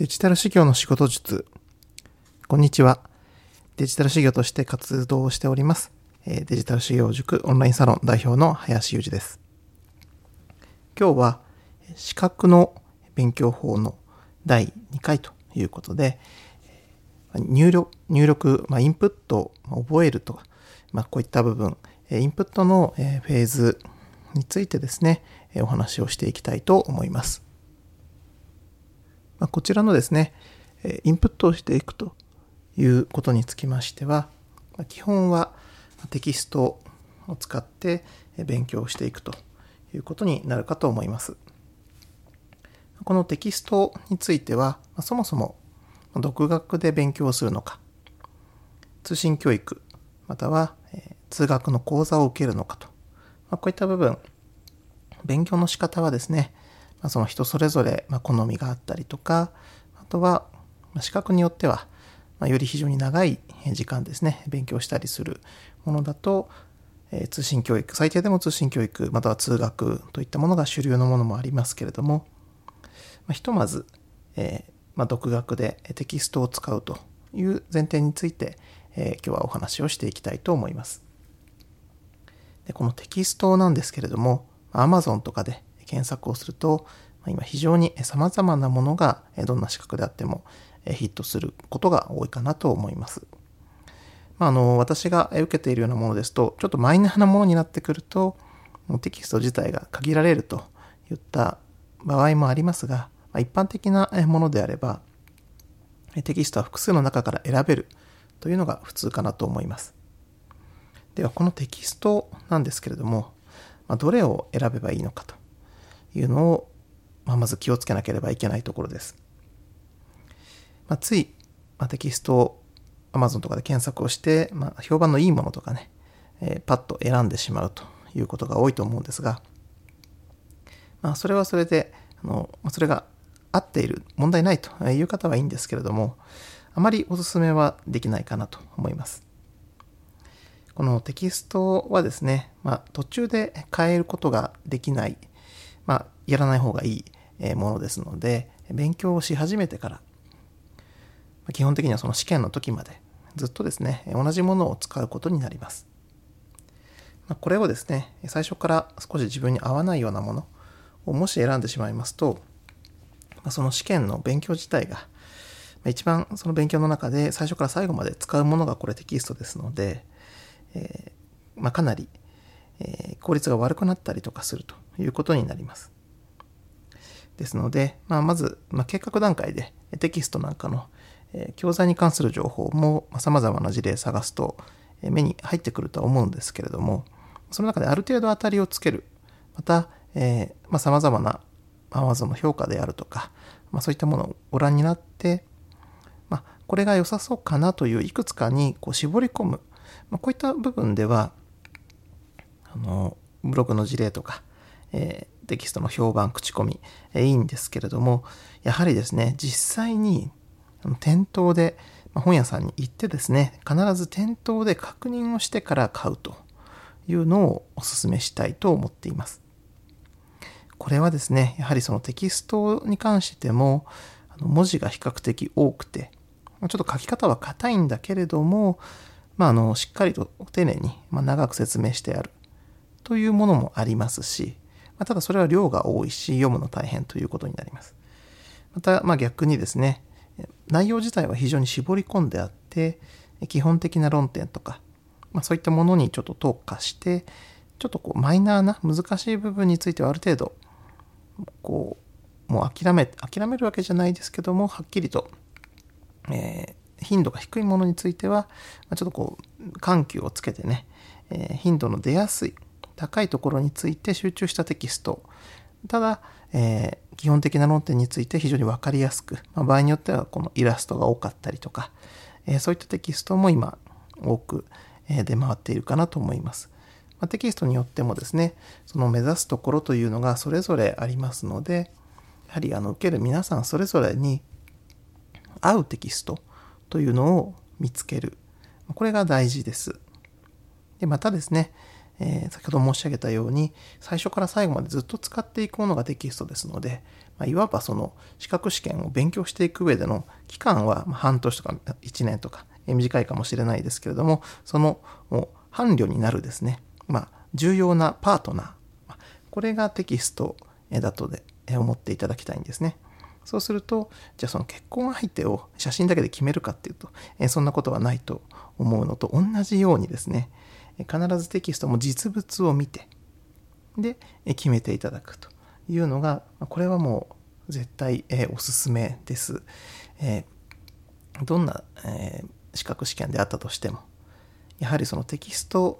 デジタル事業の仕事術。こんにちは。デジタル事業として活動しております。デジタル事業塾オンラインサロン代表の林裕二です。今日は資格の勉強法の第2回ということで、入力、入力、まあ、インプットを覚えるとか、まあ、こういった部分、インプットのフェーズについてですね、お話をしていきたいと思います。まあ、こちらのですね、インプットをしていくということにつきましては、基本はテキストを使って勉強していくということになるかと思います。このテキストについては、そもそも独学で勉強するのか、通信教育、または通学の講座を受けるのかと、まこういった部分、勉強の仕方はですね、まあ、その人それぞれ、ま好みがあったりとか、あとは、ま資格によっては、まより非常に長い時間ですね、勉強したりするものだと、え通信教育、最低でも通信教育、または通学といったものが主流のものもありますけれども、まひとまず、えー、ま独学でテキストを使うという前提について、えー、今日はお話をしていきたいと思います。でこのテキストなんですけれども、Amazon とかで検索をすると、今非常に様々なものがどんな資格であってもヒットすることが多いかなと思います。まあ、あの私が受けているようなものですとちょっとマイナーなものになってくるとテキスト自体が限られるといった場合もありますが、ま、一般的なものであればテキストは複数の中から選べるというのが普通かなと思います。ではこのテキストなんですけれども、まあ、どれを選べばいいのかというのを、まあ、まず気をつけなければいけないところです。まあ、つい、まあ、テキストを Amazon とかで検索をして、まあ、評判のいいものとかね、えー、パッと選んでしまうということが多いと思うんですが、まあ、それはそれで、あのそれが合っている、問題ないという方はいいんですけれども、あまりお勧めはできないかなと思います。このテキストはですね、まあ、途中で変えることができないまあ、やらない方がいいものですので、勉強をし始めてから、基本的にはその試験の時までずっとですね、同じものを使うことになります。これをですね、最初から少し自分に合わないようなものをもし選んでしまいますと、その試験の勉強自体が、一番その勉強の中で最初から最後まで使うものがこれテキストですので、えー、まあ、かなり、え、効率が悪くなったりとかするということになります。ですので、まあ、まず、まあ、計画段階でテキストなんかの、え、教材に関する情報もさまざ、まな事例探すと、え、目に入ってくるとは思うんですけれどもその中である程度当たりをつけるまたさまざ、まな Amazon の評価であるとか、まあ、そういったものをご覧になって、まあ、これが良さそうかなといういくつかにこう絞り込む、まあ、こういった部分ではあのブログの事例とかえー、テキストの評判、口コミ、えー、いいんですけれども、やはりですね、実際に店頭で、ま、本屋さんに行ってですね、必ず店頭で確認をしてから買うというのをお勧めしたいと思っています。これはですね、やはりそのテキストに関しても、文字が比較的多くて、ちょっと書き方は硬いんだけれども、まあ、あのしっかりと丁寧に、まあ、長く説明してあるというものもありますし、ま、ただそれは量が多いし、読むの大変ということになります。また、まあ逆にですね、内容自体は非常に絞り込んであって、基本的な論点とか、まあ、そういったものにちょっと特化して、ちょっとこうマイナーな難しい部分についてはある程度、こう、もう諦め、諦めるわけじゃないですけども、はっきりと、えー、頻度が低いものについては、ちょっとこう、緩急をつけてね、えー、頻度の出やすい、高いところについて集中したテキストただ、えー、基本的な論点について非常に分かりやすく、まあ、場合によってはこのイラストが多かったりとか、えー、そういったテキストも今多く、出回っているかなと思います。まあ、テキストによってもですねその目指すところというのがそれぞれありますのでやはりあの受ける皆さんそれぞれに合うテキストというのを見つけるこれが大事です。でまたですねえー、先ほど申し上げたように最初から最後までずっと使っていくものがテキストですので、まあ、いわばその資格試験を勉強していく上での期間は半年とか1年とか短いかもしれないですけれどもその伴侶になるですね、まあ、重要なパートナーこれがテキストだとで思っていただきたいんですね。そうするとじゃあその結婚相手を写真だけで決めるかっていうと、えそんなことはないと思うのと同じようにですね必ずテキストも実物を見てで決めていただくというのがこれはもう絶対、えおすすめです。えどんな、え資格試験であったとしてもやはりそのテキスト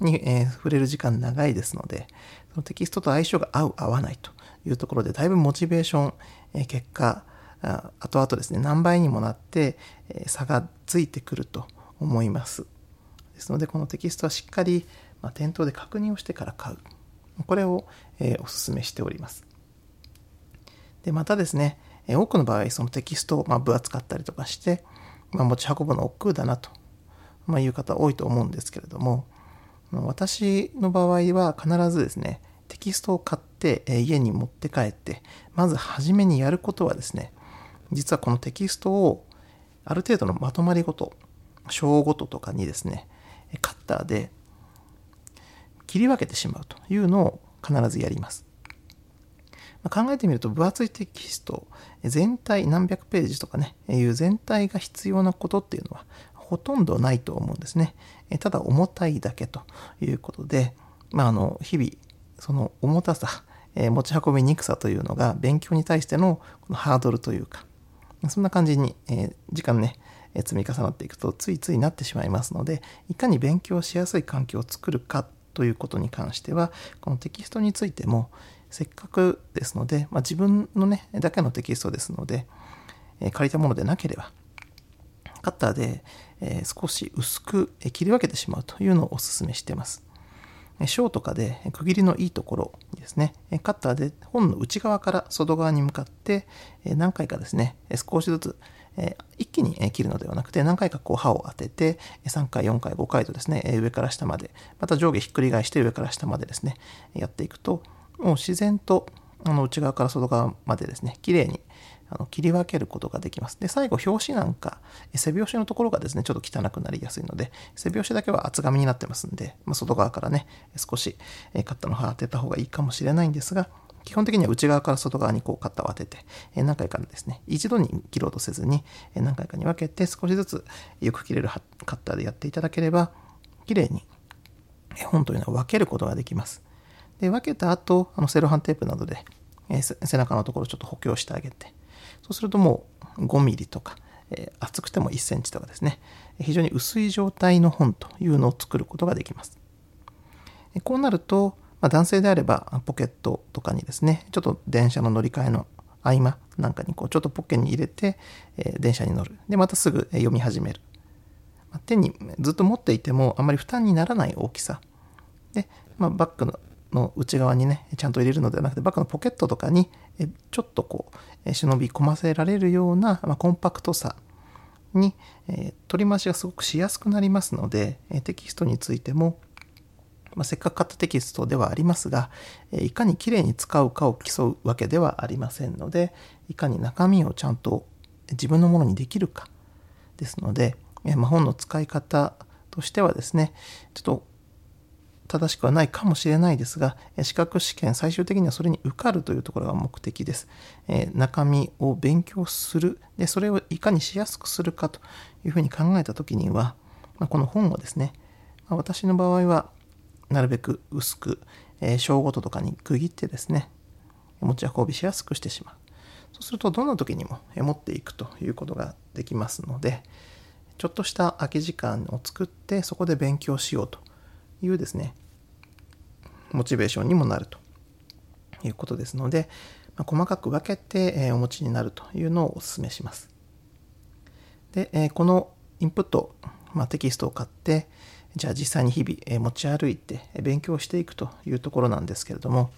に、え触れる時間長いですのでそのテキストと相性が合う合わないというところでだいぶモチベーション、え結果後々ですね何倍にもなって、え差がついてくると思いますですのでこのテキストはしっかり、ま店頭で確認をしてから買う。これを、えお勧めしております。でまたですね、え多くの場合そのテキストを、ま分厚かったりとかして、ま持ち運ぶの億劫だなと、まいう方多いと思うんですけれども私の場合は必ずですねテキストを買って家に持って帰ってまず初めにやることはですね実はこのテキストをある程度のまとまりごと章ごととかにですねターで切り分けてしまうというのを必ずやります。ま考えてみると分厚いテキスト全体何百ページとかねいう全体が必要なことっていうのはほとんどないと思うんですね。ただ重たいだけということで、まあ、あの日々その重たさ、持ち運びにくさというのが勉強に対してのこのハードルというかそんな感じに、え時間ね積み重なっていくとついついなってしまいますのでいかに勉強しやすい環境を作るかということに関してはこのテキストについてもせっかくですので、まあ、自分のねだけのテキストですので、え借りたものでなければカッターで、え少し薄く切り分けてしまうというのをお勧めしてます。章とかで区切りのいいところですね、カッターで本の内側から外側に向かって何回かですね、少しずつ一気に切るのではなくて何回かこう刃を当てて3回4回5回とですね上から下までまた上下ひっくり返して上から下までですねやっていくともう自然とあの内側から外側までですね綺麗にあの切り分けることができます。で、最後、表紙なんか、背表紙のところがですね、ちょっと汚くなりやすいので、背表紙だけは厚紙になってますんで、まあ、外側からね、少しカッターの刃当てた方がいいかもしれないんですが、基本的には内側から外側にこうカッターを当てて、え何回かですね、一度に切ろうとせずに、え何回かに分けて少しずつよく切れるカッターでやっていただければ、綺麗に本というのは分けることができます。で、分けた後、あのセロハンテープなどで、え背中のところちょっと補強してあげて、そうするともう5ミリとか、え、厚くても1センチとかですね、非常に薄い状態の本というのを作ることができます。こうなると、まあ、男性であればポケットとかにですね、ちょっと電車の乗り換えの合間なんかにこうちょっとポッケに入れて、え、電車に乗る。で、またすぐ読み始める。ま、手にずっと持っていてもあまり負担にならない大きさ。で、まあ、バッグのの内側にね、ちゃんと入れるのではなくて、バッグのポケットとかに、ちょっとこう、忍び込ませられるような、まあ、コンパクトさに、え取り回しがすごくしやすくなりますので、えテキストについても、まあ、せっかく買ったテキストではありますが、いかにきれいに使うかを競うわけではありませんので、いかに中身をちゃんと自分のものにできるかですので、まあ、本の使い方としてはですね、ちょっと正しくはないかもしれないですが、資格試験、最終的にはそれに受かるというところが目的です。え中身を勉強するで、それをいかにしやすくするかというふうに考えたときには、まこの本をですね、ま私の場合は、なるべく薄く、えー、章ごととかに区切ってですね、持ち運びしやすくしてしまう。そうすると、どんな時にも持っていくということができますので、ちょっとした空き時間を作って、そこで勉強しようというですね、モチベーションにもなるということですので、ま、細かく分けて、えお持ちになるというのをお勧めします。で、えこのインプット、まあ、テキストを買って、じゃあ実際に日々、持ち歩いて勉強していくというところなんですけれども、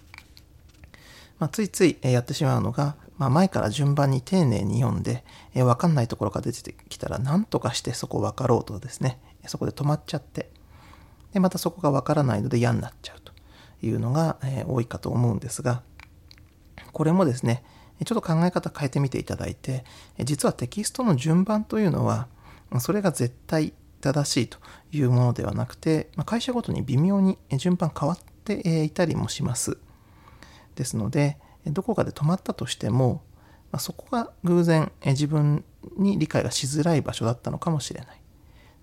まあ、ついついやってしまうのが、まあ、前から順番に丁寧に読んで、え分かんないところが出てきたら何とかしてそこを分かろうとですねそこで止まっちゃってでまたそこがわからないので嫌になっちゃうというのが、え多いかと思うんですがこれもですねちょっと考え方変えてみていただいて実はテキストの順番というのはそれが絶対正しいというものではなくてま会社ごとに微妙に順番変わっていたりもします。ですのでどこかで止まったとしてもまそこが偶然自分に理解がしづらい場所だったのかもしれない。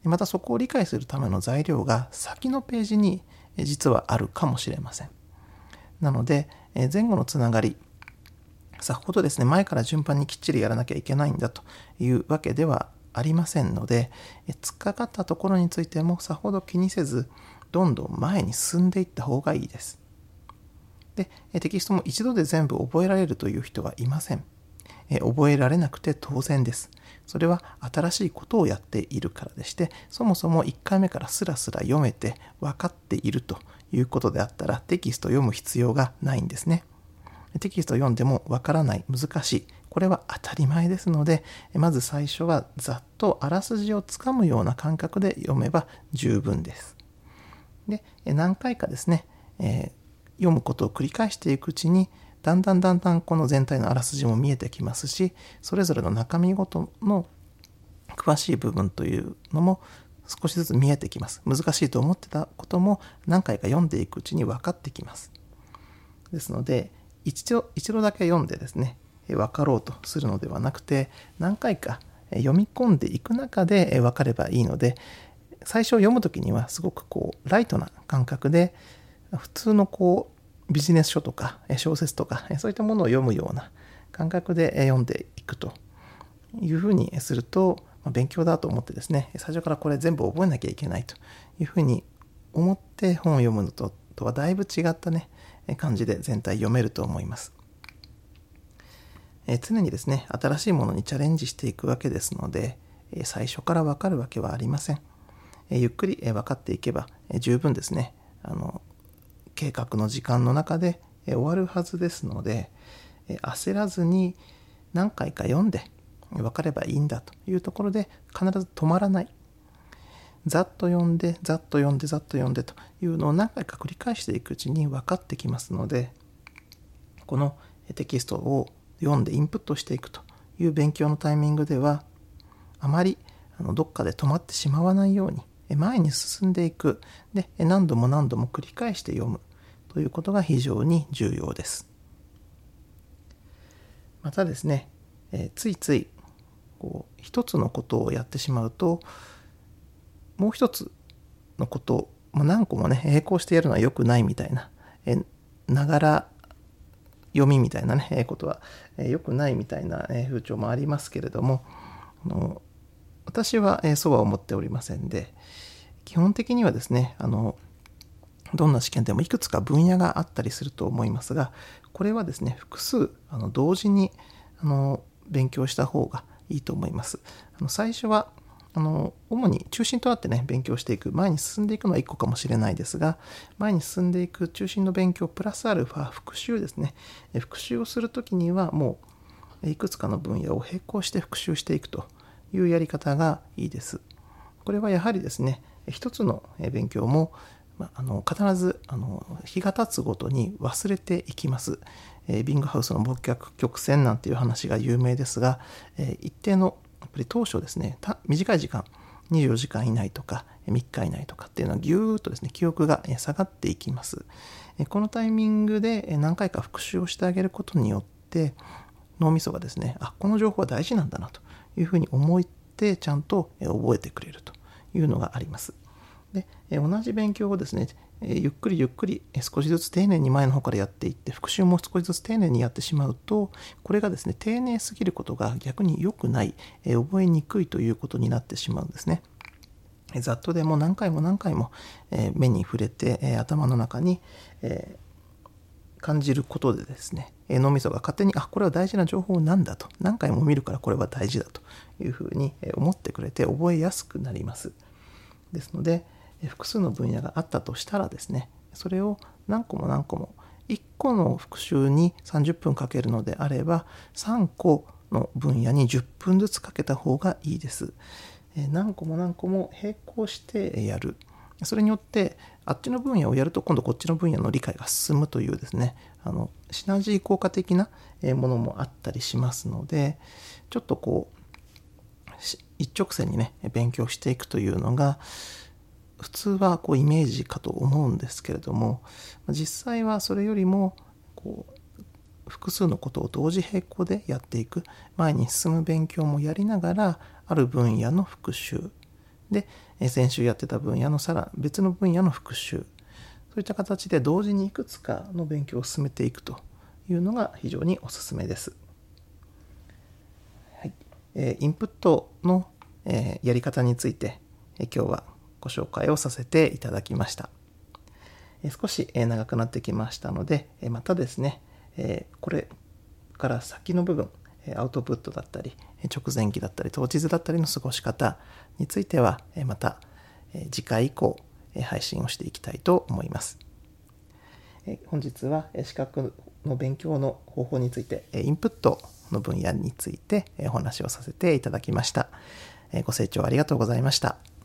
またそこを理解するための材料が先のページに実はあるかもしれません。なので前後のつながりさほどですね前から順番にきっちりやらなきゃいけないんだというわけではありませんので突っかかったところについてもさほど気にせずどんどん前に進んでいった方がいいです。でテキストも一度で全部覚えられるという人はいません。覚えられなくて当然です。それは新しいことをやっているからでしてそもそも1回目からスラスラ読めて分かっているということであったらテキスト読む必要がないんですね。テキスト読んでもわからない難しい。これは当たり前ですのでまず最初はざっとあらすじをつかむような感覚で読めば十分です。で何回かですね、えー、読むことを繰り返していくうちにだんだんだんだんこの全体のあらすじも見えてきますしそれぞれの中身ごとの詳しい部分というのも少しずつ見えてきます。難しいと思ってたことも何回か読んでいくうちに分かってきます。ですので一度一度だけ読んでですね分かろうとするのではなくて何回か読み込んでいく中で分かればいいので最初読む時にはすごくこうライトな感覚で普通のこうビジネス書とか小説とかそういったものを読むような感覚で読んでいくというふうにすると勉強だと思ってですね最初からこれ全部覚えなきゃいけないというふうに思って本を読むのととはだいぶ違ったね感じで全体読めると思います。え常にですね、新しいものにチャレンジしていくわけですので、え最初からわかるわけはありません。えゆっくり、え分かっていけば、え十分ですね、あの、計画の時間の中で、え終わるはずですので、え焦らずに何回か読んで分かればいいんだというところで必ず止まらない。ざっと読んでざっと読んでざっと読んでというのを何回か繰り返していくうちに分かってきますのでこのテキストを読んでインプットしていくという勉強のタイミングではあまりあのどっかで止まってしまわないように前に進んでいく。で何度も何度も繰り返して読むということが非常に重要です。またですねえついついこう一つのことをやってしまうともう一つのことを、何個もね並行してやるのは良くないみたいなながら読みみたいなねことは良くないみたいなえ風潮もありますけれどもあの私はえそうは思っておりませんで基本的にはですねあのどんな試験でもいくつか分野があったりすると思いますがこれはですね複数あの同時にあの勉強した方がいいと思います。あの最初はあの主に中心となってね勉強していく前に進んでいくのは1個かもしれないですが前に進んでいく中心の勉強プラスアルファ復習ですね復習をする時にはもういくつかの分野を並行して復習していくというやり方がいいですこれはやはりですね一つの勉強もまあの必ずあの日が経つごとに忘れていきます。え、ビングハウスの忘却曲線なんていう話が有名ですが、え、一定のやっぱり当初ですね短い時間24時間以内とか3日以内とかっていうのはぎゅーっとですね記憶が下がっていきます。このタイミングで何回か復習をしてあげることによって脳みそがですねあこの情報は大事なんだなというふうに思ってちゃんと覚えてくれるというのがあります。で同じ勉強をですねゆっくりゆっくり少しずつ丁寧に前の方からやっていって復習も少しずつ丁寧にやってしまうとこれがですね丁寧すぎることが逆に良くない覚えにくいということになってしまうんですね。ざっとでも何回も何回も目に触れて頭の中に感じることでですね脳みそが勝手にあこれは大事な情報なんだと何回も見るからこれは大事だというふうに思ってくれて覚えやすくなります。ですので複数の分野があったとしたらですねそれを何個も何個も1個の復習に30分かけるのであれば3個の分野に10分ずつかけた方がいいです。何個も何個も並行してやるそれによってあっちの分野をやると今度こっちの分野の理解が進むというですねあのシナジー効果的なものもあったりしますのでちょっとこう一直線にね勉強していくというのが普通はこうイメージかと思うんですけれども実際はそれよりもこう複数のことを同時並行でやっていく。前に進む勉強もやりながらある分野の復習。で先週やってた分野のさら別の分野の復習。そういった形で同時にいくつかの勉強を進めていくというのが非常におすすめです。はい。え、インプットの、え、やり方について、え、今日はご紹介をさせていただきました。少し、長くなってきましたので、またですね、これから先の部分アウトプットだったり直前期だったり当日だったりの過ごし方についてはまた次回以降配信をしていきたいと思います本日は資格の勉強の方法についてインプットの分野についてお話をさせていただきましたご清聴ありがとうございました。